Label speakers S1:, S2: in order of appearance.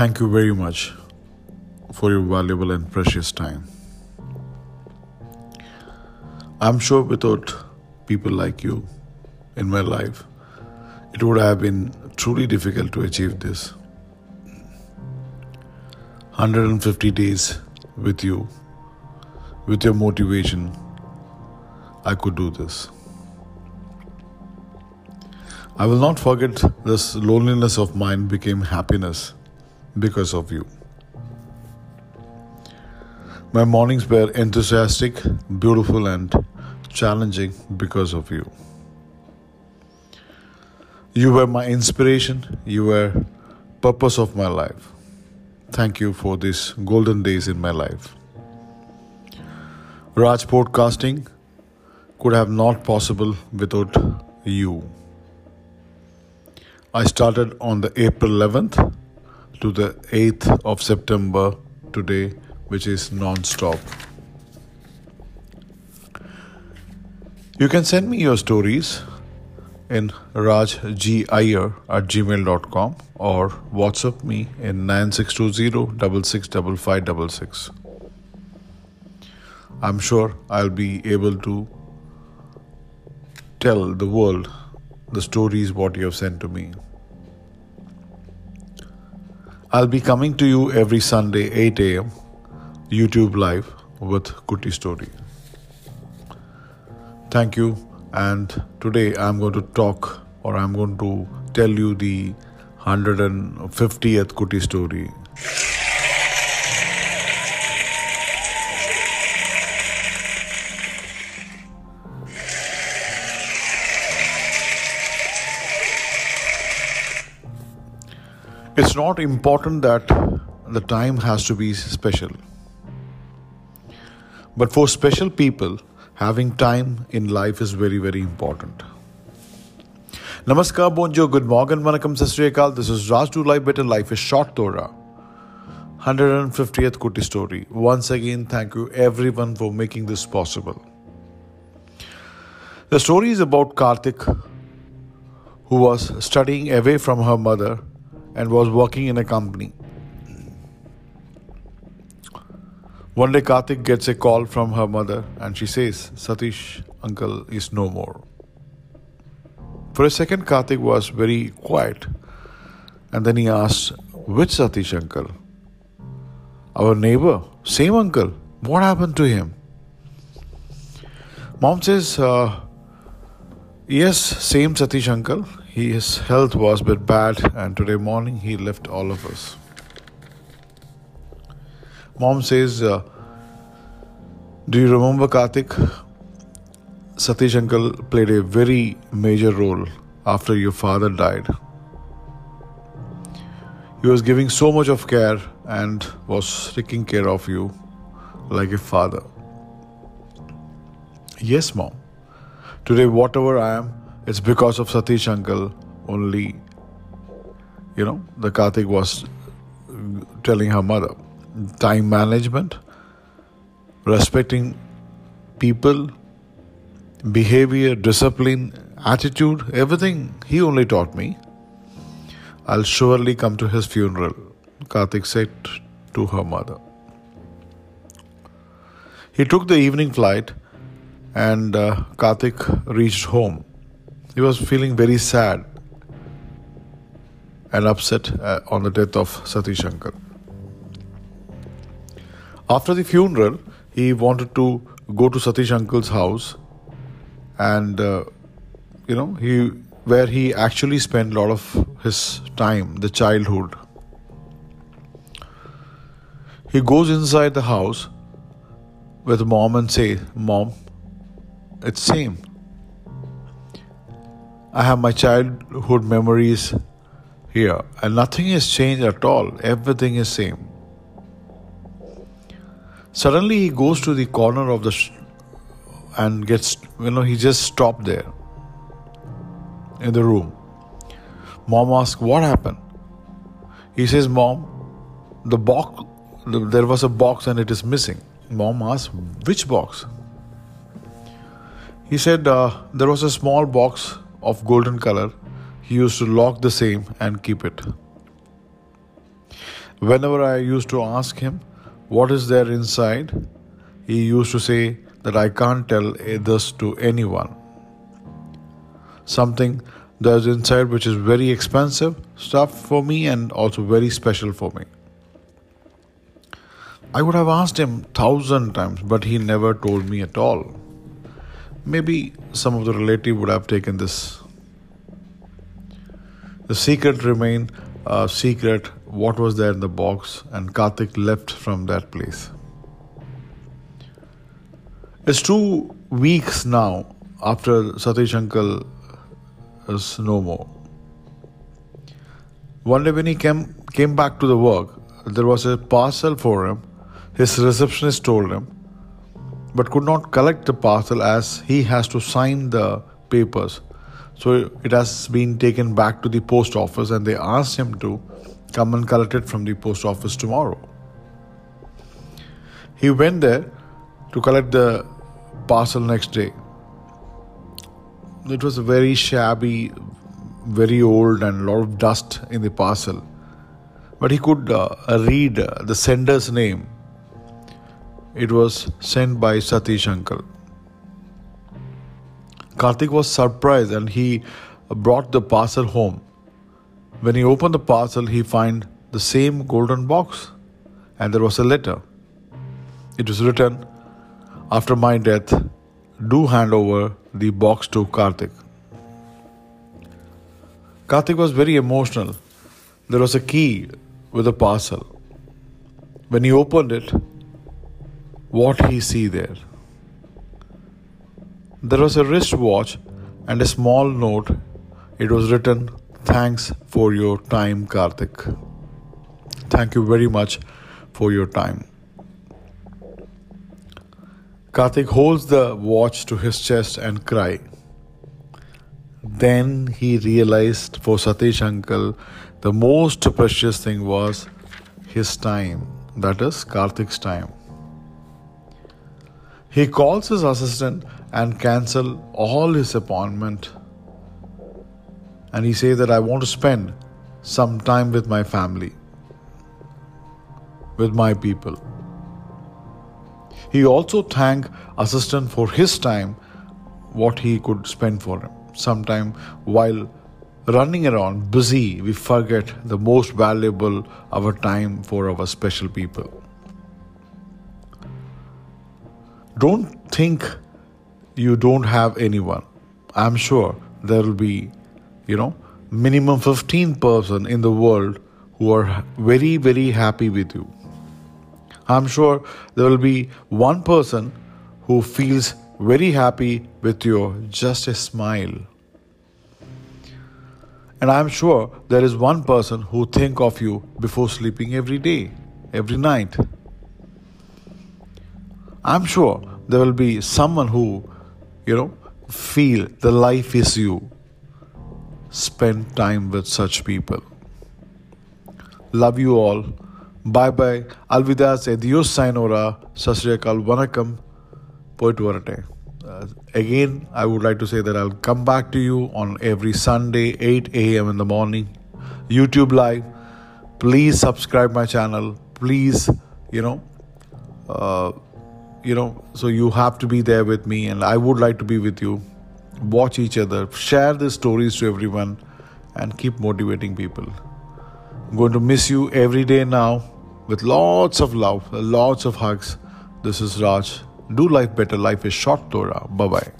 S1: Thank you very much for your valuable and precious time. I'm sure without people like you in my life, it would have been truly difficult to achieve this. 150 days with you, with your motivation, I could do this. I will not forget this loneliness of mine became happiness because of you. My mornings were enthusiastic, beautiful, and challenging because of you. You were my inspiration, you were purpose of my life. Thank you for these golden days in my life. Raj Podcasting could have not possible without you. I started on the April 11th to the 8th of September today, which is non-stop. You can send me your stories in rajgiyer at gmail.com or WhatsApp me in 9620 I'm sure I'll be able to tell the world the stories what you have sent to me. I'll be coming to you every Sunday 8 a.m. YouTube live with Kuti Story. Thank you and today I'm going to talk or I'm going to tell you the 150th Kuti story. It's not important that the time has to be special. But for special people, having time in life is very, very important. Namaskar, bonjour, good morning, vanakkam, sasriyakal. This is Raj to Life Better Life is Short Torah. 150th Kuti story. Once again, thank you everyone for making this possible. The story is about Karthik, who was studying away from her mother and was working in a company. One day, Karthik gets a call from her mother and she says, Satish, uncle is no more. For a second, Karthik was very quiet and then he asked, Which Satish uncle? Our neighbor, same uncle. What happened to him? Mom says, uh, Yes, same Satish uncle. His health was bit bad, and today morning he left all of us. Mom says, uh, Do you remember Karthik? Satish uncle played a very major role after your father died. He was giving so much of care and was taking care of you like a father. Yes, mom. Today, whatever I am, it's because of Satish uncle only. You know, the Karthik was telling her mother. Time management, respecting people, behavior, discipline, attitude, everything he only taught me. I'll surely come to his funeral, Karthik said to her mother. He took the evening flight and uh, reached home. He was feeling very sad and upset uh, on the death of Satish Shankar. After the funeral, he wanted to go to Satish Uncle's house and uh, you know he where he actually spent a lot of his time, the childhood. He goes inside the house with mom and say, Mom, it's same. I have my childhood memories here and nothing has changed at all. Everything is same. Suddenly he goes to the corner of the sh- and gets you know he just stopped there in the room. Mom asks what happened. He says, "Mom, the box there was a box and it is missing." Mom asks, "Which box?" He said uh, there was a small box of golden color. He used to lock the same and keep it. Whenever I used to ask him what is there inside, he used to say that I can't tell this to anyone. Something there's inside which is very expensive stuff for me and also very special for me. I would have asked him thousand times, but he never told me at all. Maybe some of the relative would have taken this. The secret remained a secret. What was there in the box, and Karthik left from that place. It's two weeks now after Satish uncle is no more. One day when he came came back to the work, there was a parcel for him. His receptionist told him, but could not collect the parcel as he has to sign the papers. So it has been taken back to the post office and they asked him to come and collect it from the post office tomorrow. He went there to collect the parcel next day. It was very shabby, very old, and a lot of dust in the parcel. But he could uh, read the sender's name it was sent by Satish uncle. Karthik was surprised and he brought the parcel home. When he opened the parcel, he found the same golden box and there was a letter. It was written, After my death, do hand over the box to Karthik. Karthik was very emotional. There was a key with the parcel. When he opened it, what he see there. There was a wristwatch and a small note. It was written, Thanks for your time, Karthik. Thank you very much for your time. Karthik holds the watch to his chest and cry. Then he realized for Satish uncle the most precious thing was his time, that is Karthik's time. He calls his assistant and cancel all his appointment. And he says that I want to spend some time with my family, with my people. He also thank assistant for his time, what he could spend for him. Sometime while running around busy, we forget the most valuable our time for our special people. Don't think you don't have anyone. I'm sure there will be, you know, minimum 15 person in the world who are very, very happy with you. I'm sure there will be one person who feels very happy with your just a smile. And I'm sure there is one person who think of you before sleeping every day, every night. I'm sure there will be someone who, you know, feel the life is you. Spend time with such people. Love you all. Bye bye. Alvida Adios Sayonara. Sasriyakal Vanakam. Poitu varate. Uh, again, I would like to say that I'll come back to you on every Sunday, 8 a.m. in the morning, YouTube Live. Please subscribe my channel. Please, you know, uh, you know, so you have to be there with me, and I would like to be with you. Watch each other, share the stories to everyone, and keep motivating people. I'm going to miss you every day now with lots of love, lots of hugs. This is Raj. Do life better. Life is short, Torah. Bye bye.